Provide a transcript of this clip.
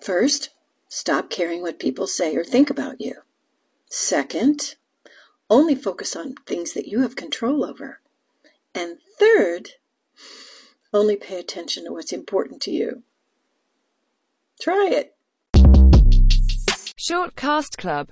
First, stop caring what people say or think about you. Second, only focus on things that you have control over. And third, only pay attention to what's important to you. Try it. Short Cast Club